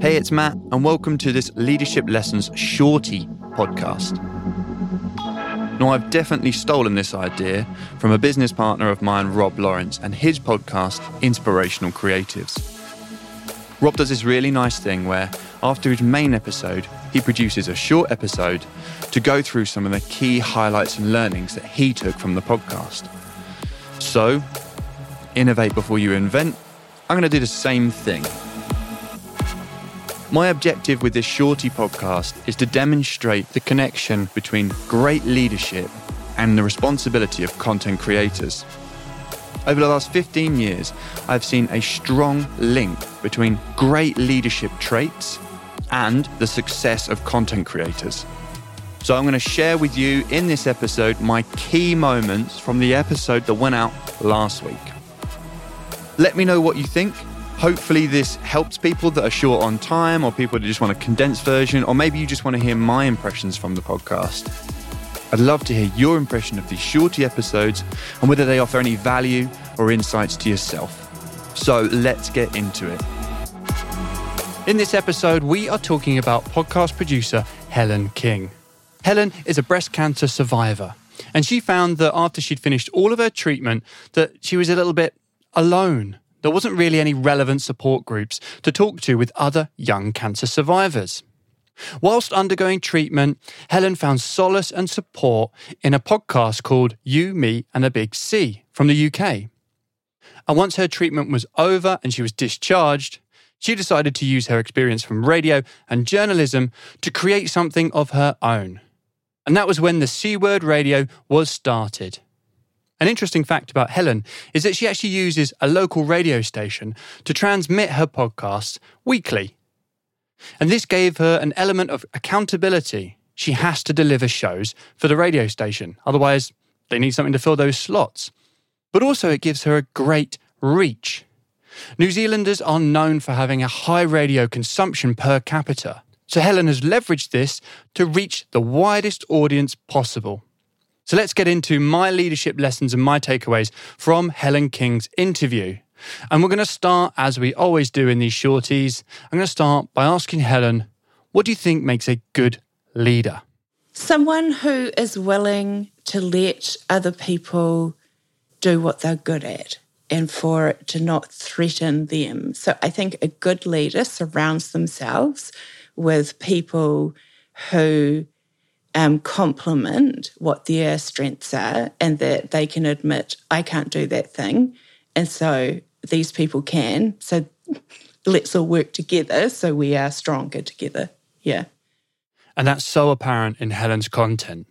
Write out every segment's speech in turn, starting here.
Hey, it's Matt, and welcome to this Leadership Lessons Shorty podcast. Now, I've definitely stolen this idea from a business partner of mine, Rob Lawrence, and his podcast, Inspirational Creatives. Rob does this really nice thing where, after his main episode, he produces a short episode to go through some of the key highlights and learnings that he took from the podcast. So, innovate before you invent. I'm going to do the same thing. My objective with this Shorty podcast is to demonstrate the connection between great leadership and the responsibility of content creators. Over the last 15 years, I've seen a strong link between great leadership traits and the success of content creators. So, I'm going to share with you in this episode my key moments from the episode that went out last week. Let me know what you think Hopefully, this helps people that are short on time or people that just want a condensed version, or maybe you just want to hear my impressions from the podcast. I'd love to hear your impression of these shorty episodes and whether they offer any value or insights to yourself. So let's get into it. In this episode, we are talking about podcast producer Helen King. Helen is a breast cancer survivor, and she found that after she'd finished all of her treatment that she was a little bit alone there wasn't really any relevant support groups to talk to with other young cancer survivors. Whilst undergoing treatment, Helen found solace and support in a podcast called You, Me, and a Big C from the UK. And once her treatment was over and she was discharged, she decided to use her experience from radio and journalism to create something of her own. And that was when the C Word Radio was started. An interesting fact about Helen is that she actually uses a local radio station to transmit her podcasts weekly. And this gave her an element of accountability. She has to deliver shows for the radio station, otherwise, they need something to fill those slots. But also, it gives her a great reach. New Zealanders are known for having a high radio consumption per capita. So Helen has leveraged this to reach the widest audience possible. So let's get into my leadership lessons and my takeaways from Helen King's interview. And we're going to start, as we always do in these shorties, I'm going to start by asking Helen, what do you think makes a good leader? Someone who is willing to let other people do what they're good at and for it to not threaten them. So I think a good leader surrounds themselves with people who um, complement what their strengths are and that they can admit, I can't do that thing. And so these people can. So let's all work together so we are stronger together. Yeah. And that's so apparent in Helen's content.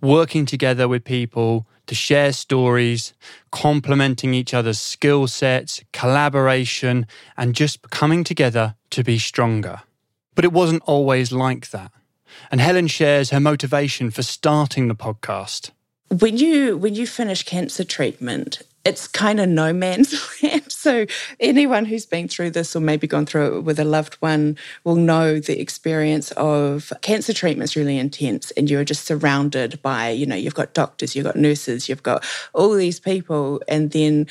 Working together with people to share stories, complementing each other's skill sets, collaboration, and just coming together to be stronger. But it wasn't always like that and Helen shares her motivation for starting the podcast. When you when you finish cancer treatment, it's kind of no man's land. So anyone who's been through this or maybe gone through it with a loved one will know the experience of cancer treatment is really intense and you're just surrounded by, you know, you've got doctors, you've got nurses, you've got all these people and then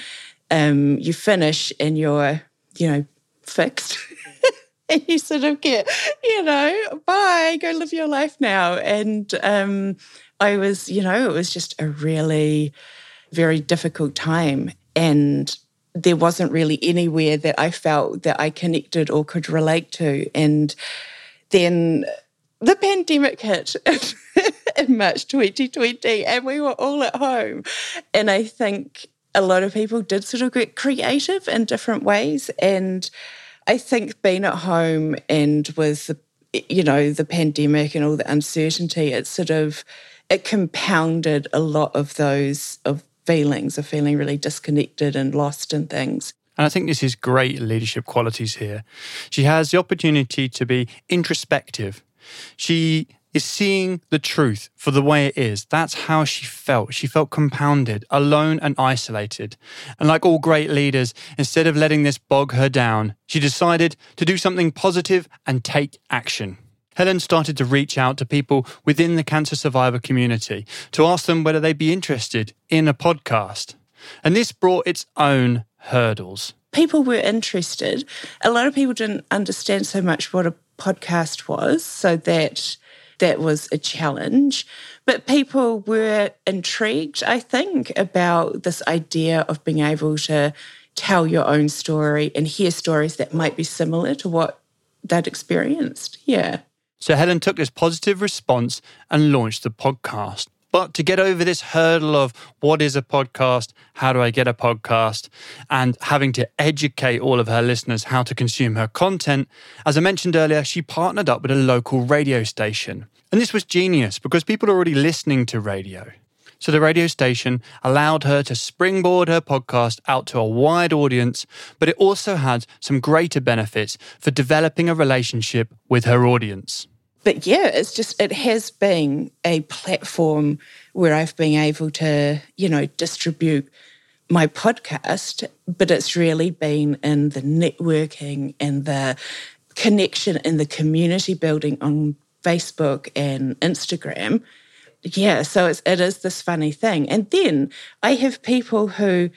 um, you finish and you're, you know, fixed. and you sort of get, you know, bye, go live your life now. And um, I was, you know, it was just a really very difficult time. And there wasn't really anywhere that I felt that I connected or could relate to. And then the pandemic hit in March 2020, and we were all at home. And I think a lot of people did sort of get creative in different ways. And I think being at home and with the, you know the pandemic and all the uncertainty, it sort of it compounded a lot of those of feelings of feeling really disconnected and lost and things. And I think this is great leadership qualities here. She has the opportunity to be introspective. She is seeing the truth for the way it is. That's how she felt. She felt compounded, alone, and isolated. And like all great leaders, instead of letting this bog her down, she decided to do something positive and take action. Helen started to reach out to people within the cancer survivor community to ask them whether they'd be interested in a podcast. And this brought its own hurdles? People were interested. A lot of people didn't understand so much what a podcast was, so that that was a challenge. But people were intrigued, I think, about this idea of being able to tell your own story and hear stories that might be similar to what they'd experienced. Yeah. So Helen took this positive response and launched the podcast. But to get over this hurdle of what is a podcast, how do I get a podcast, and having to educate all of her listeners how to consume her content, as I mentioned earlier, she partnered up with a local radio station. And this was genius because people are already listening to radio. So the radio station allowed her to springboard her podcast out to a wide audience, but it also had some greater benefits for developing a relationship with her audience. But yeah, it's just, it has been a platform where I've been able to, you know, distribute my podcast, but it's really been in the networking and the connection and the community building on Facebook and Instagram yeah, so it's, it is this funny thing. And then I have people who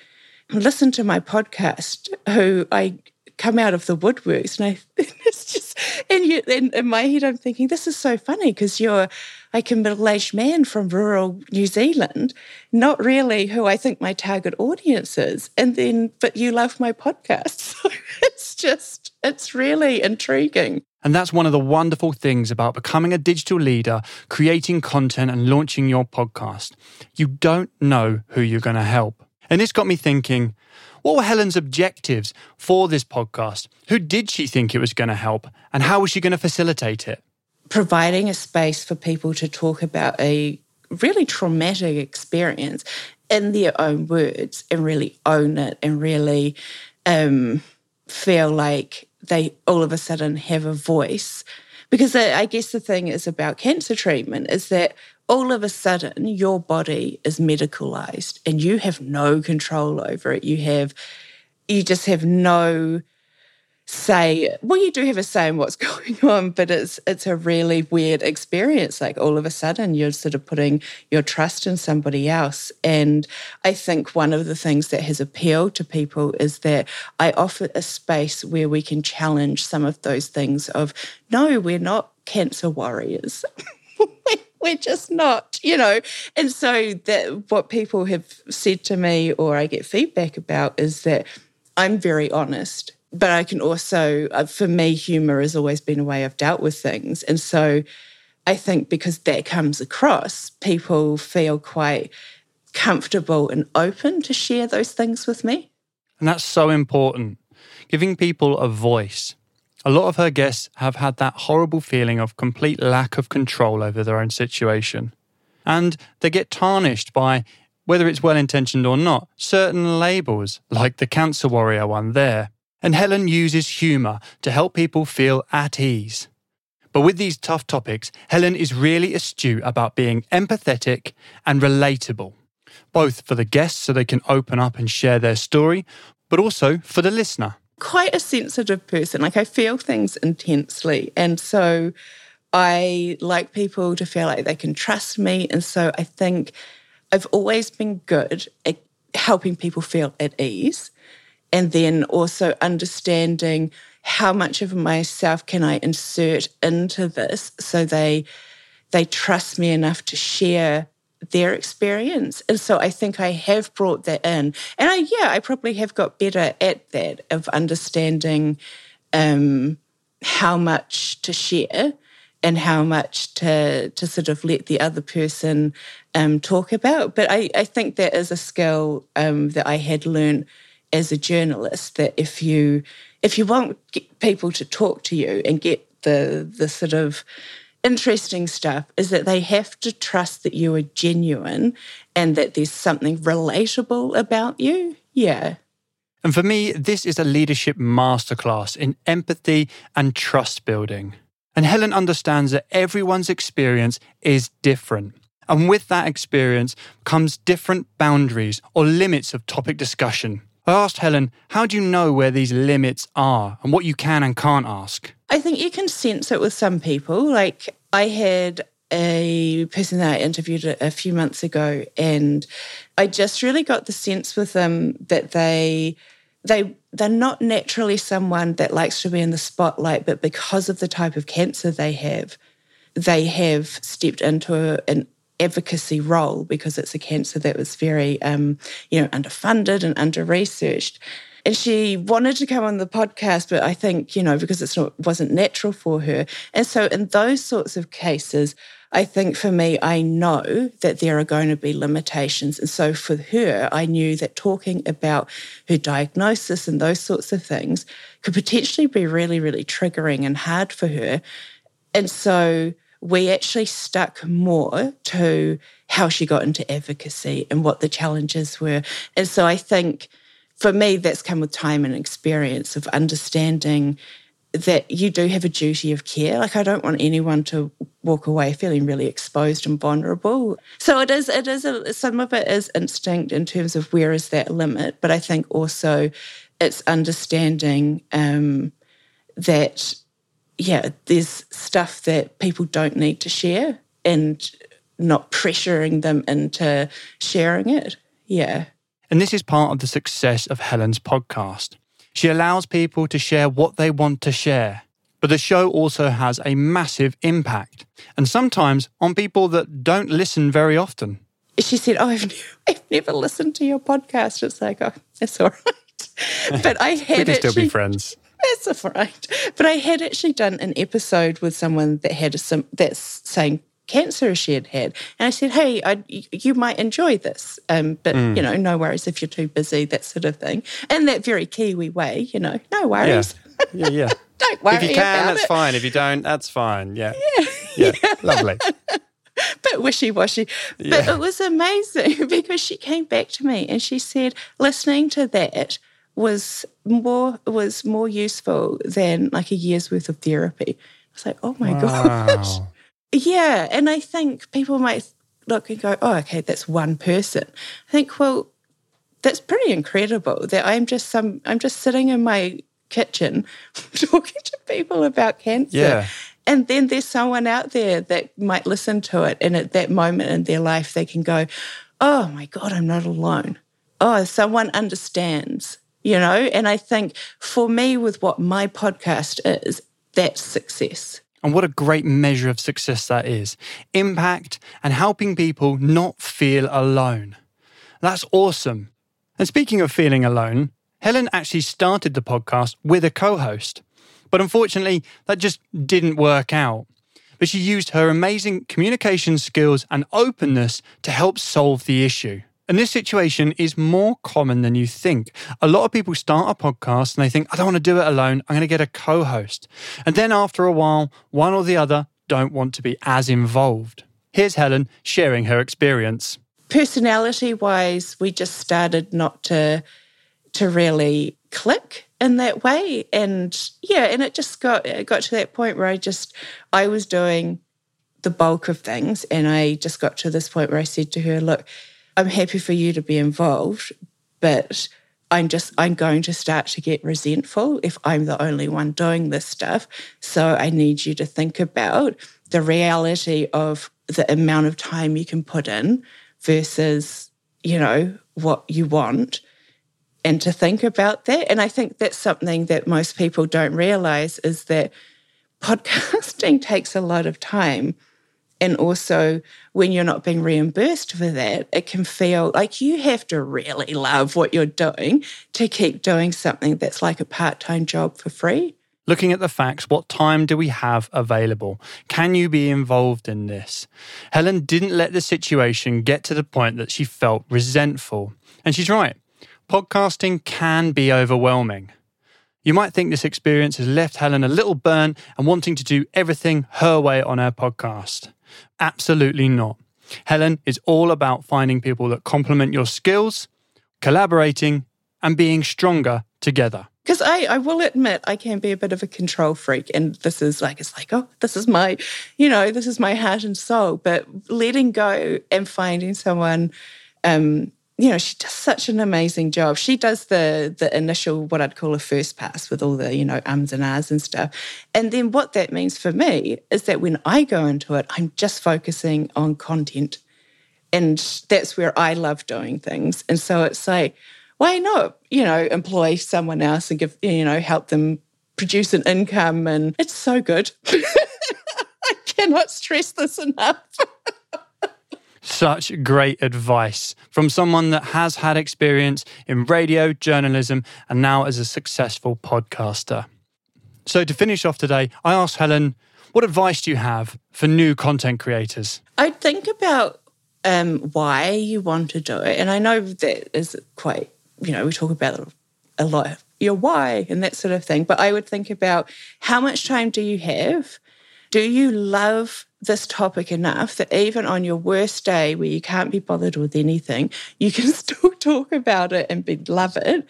listen to my podcast who I come out of the woodworks and I it's just and you in, in my head I'm thinking this is so funny because you're like a middle-aged man from rural New Zealand, not really who I think my target audience is. And then but you love my podcast. So it's just it's really intriguing. And that's one of the wonderful things about becoming a digital leader, creating content and launching your podcast. You don't know who you're going to help. And this got me thinking, what were Helen's objectives for this podcast? Who did she think it was going to help? And how was she going to facilitate it? Providing a space for people to talk about a really traumatic experience in their own words and really own it and really um, feel like they all of a sudden have a voice. Because I guess the thing is about cancer treatment is that all of a sudden your body is medicalized and you have no control over it. You have, you just have no say well you do have a say in what's going on but it's it's a really weird experience. Like all of a sudden you're sort of putting your trust in somebody else. And i think one of the things that has appealed to people is that i offer a space where we can challenge some of those things of no we're not cancer warriors. We're just not, you know. And so that what people have said to me or I get feedback about is that I'm very honest but I can also, uh, for me, humor has always been a way I've dealt with things. And so I think because that comes across, people feel quite comfortable and open to share those things with me. And that's so important. Giving people a voice. A lot of her guests have had that horrible feeling of complete lack of control over their own situation. And they get tarnished by, whether it's well intentioned or not, certain labels, like the cancer warrior one there and Helen uses humour to help people feel at ease. But with these tough topics, Helen is really astute about being empathetic and relatable, both for the guests so they can open up and share their story, but also for the listener. Quite a sensitive person. Like I feel things intensely. And so I like people to feel like they can trust me. And so I think I've always been good at helping people feel at ease and then also understanding how much of myself can I insert into this so they they trust me enough to share their experience. And so I think I have brought that in. And I yeah, I probably have got better at that of understanding um, how much to share and how much to to sort of let the other person um, talk about. But I, I think that is a skill um, that I had learned as a journalist that if you if you want people to talk to you and get the the sort of interesting stuff is that they have to trust that you are genuine and that there's something relatable about you. Yeah. And for me, this is a leadership masterclass in empathy and trust building. And Helen understands that everyone's experience is different. And with that experience comes different boundaries or limits of topic discussion. I asked Helen, how do you know where these limits are and what you can and can't ask? I think you can sense it with some people. Like I had a person that I interviewed a, few months ago, and I just really got the sense with them that they they they're not naturally someone that likes to be in the spotlight, but because of the type of cancer they have, they have stepped into a, an advocacy role because it's a cancer that was very, um, you know, underfunded and under researched. And she wanted to come on the podcast, but I think, you know, because it's not wasn't natural for her. And so in those sorts of cases, I think for me, I know that there are going to be limitations. And so for her, I knew that talking about her diagnosis and those sorts of things could potentially be really, really triggering and hard for her. And so we actually stuck more to how she got into advocacy and what the challenges were. And so I think for me, that's come with time and experience of understanding that you do have a duty of care. Like I don't want anyone to walk away feeling really exposed and vulnerable. So it is, it is, a, some of it is instinct in terms of where is that limit, but I think also it's understanding um, that yeah, there's stuff that people don't need to share and not pressuring them into sharing it. Yeah. And this is part of the success of Helen's podcast. She allows people to share what they want to share. But the show also has a massive impact, and sometimes on people that don't listen very often. She said, Oh, I've, I've never listened to your podcast. It's like, Oh, that's all right. But I had we can still be friends. That's all right. But I had actually done an episode with someone that had a sim- that's saying cancer she had had, and I said, "Hey, I, you might enjoy this, um, but mm. you know, no worries if you're too busy, that sort of thing." And that very Kiwi way, you know, no worries. Yeah, yeah. yeah. don't worry. If you can, that's it. fine. If you don't, that's fine. Yeah, yeah, yeah. yeah. lovely. Bit wishy washy, but it was amazing because she came back to me and she said, listening to that was more was more useful than like a year's worth of therapy. I was like, oh my wow. gosh. Yeah. And I think people might look and go, oh, okay, that's one person. I think, well, that's pretty incredible that I'm just some I'm just sitting in my kitchen talking to people about cancer. Yeah. And then there's someone out there that might listen to it and at that moment in their life they can go, Oh my God, I'm not alone. Oh, someone understands you know? And I think for me, with what my podcast is, that's success. And what a great measure of success that is impact and helping people not feel alone. That's awesome. And speaking of feeling alone, Helen actually started the podcast with a co host. But unfortunately, that just didn't work out. But she used her amazing communication skills and openness to help solve the issue. And this situation is more common than you think. A lot of people start a podcast and they think, I don't want to do it alone. I'm going to get a co host. And then after a while, one or the other don't want to be as involved. Here's Helen sharing her experience. Personality wise, we just started not to, to really click in that way. And yeah, and it just got, it got to that point where I just, I was doing the bulk of things. And I just got to this point where I said to her, look, I'm happy for you to be involved, but I'm just I'm going to start to get resentful if I'm the only one doing this stuff. So I need you to think about the reality of the amount of time you can put in versus, you know, what you want and to think about that. And I think that's something that most people don't realize is that podcasting takes a lot of time and also, when you're not being reimbursed for that, it can feel like you have to really love what you're doing to keep doing something that's like a part time job for free. Looking at the facts, what time do we have available? Can you be involved in this? Helen didn't let the situation get to the point that she felt resentful. And she's right. Podcasting can be overwhelming. You might think this experience has left Helen a little burnt and wanting to do everything her way on her podcast. Absolutely not. Helen is all about finding people that complement your skills, collaborating, and being stronger together. Because I, I will admit I can be a bit of a control freak, and this is like it's like oh this is my, you know this is my heart and soul. But letting go and finding someone um, you know, she does such an amazing job. She does the the initial what I'd call a first pass with all the, you know, ums and ahs and stuff. And then what that means for me is that when I go into it, I'm just focusing on content. And that's where I love doing things. And so it's like, why not, you know, employ someone else and give, you know, help them produce an income? And it's so good. I cannot stress this enough. Such great advice from someone that has had experience in radio, journalism, and now as a successful podcaster. So, to finish off today, I asked Helen, what advice do you have for new content creators? I'd think about um, why you want to do it. And I know that is quite, you know, we talk about a lot, your why and that sort of thing. But I would think about how much time do you have? Do you love this topic enough that even on your worst day where you can't be bothered with anything, you can still talk about it and be, love it?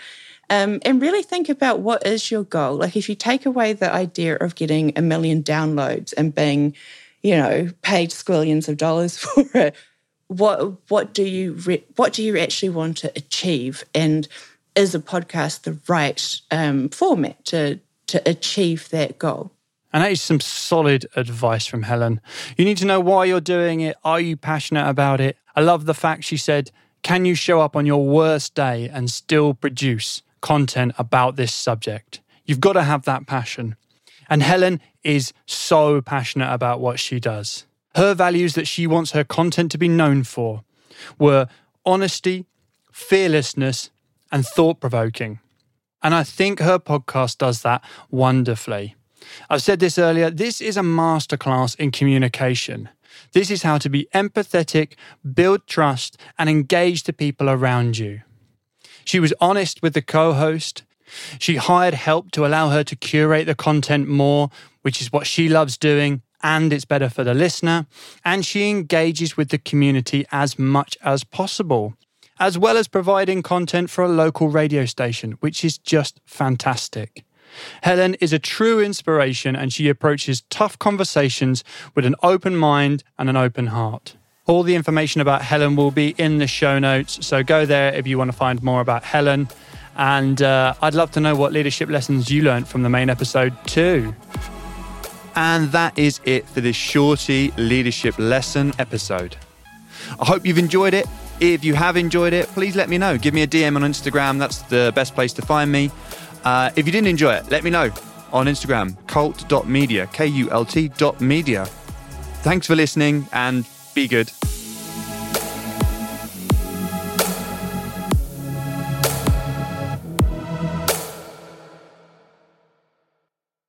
Um, and really think about what is your goal. Like if you take away the idea of getting a million downloads and being, you know, paid squillions of dollars for it, what what do you re- what do you actually want to achieve? And is a podcast the right um, format to to achieve that goal? And that is some solid advice from Helen. You need to know why you're doing it. Are you passionate about it? I love the fact she said, Can you show up on your worst day and still produce content about this subject? You've got to have that passion. And Helen is so passionate about what she does. Her values that she wants her content to be known for were honesty, fearlessness, and thought provoking. And I think her podcast does that wonderfully. I've said this earlier this is a masterclass in communication. This is how to be empathetic, build trust, and engage the people around you. She was honest with the co host. She hired help to allow her to curate the content more, which is what she loves doing, and it's better for the listener. And she engages with the community as much as possible, as well as providing content for a local radio station, which is just fantastic. Helen is a true inspiration and she approaches tough conversations with an open mind and an open heart. All the information about Helen will be in the show notes, so go there if you want to find more about Helen. And uh, I'd love to know what leadership lessons you learned from the main episode, too. And that is it for this shorty leadership lesson episode. I hope you've enjoyed it. If you have enjoyed it, please let me know. Give me a DM on Instagram. That's the best place to find me. Uh, if you didn't enjoy it, let me know on Instagram, Kult.media, K U L T.media. Thanks for listening and be good.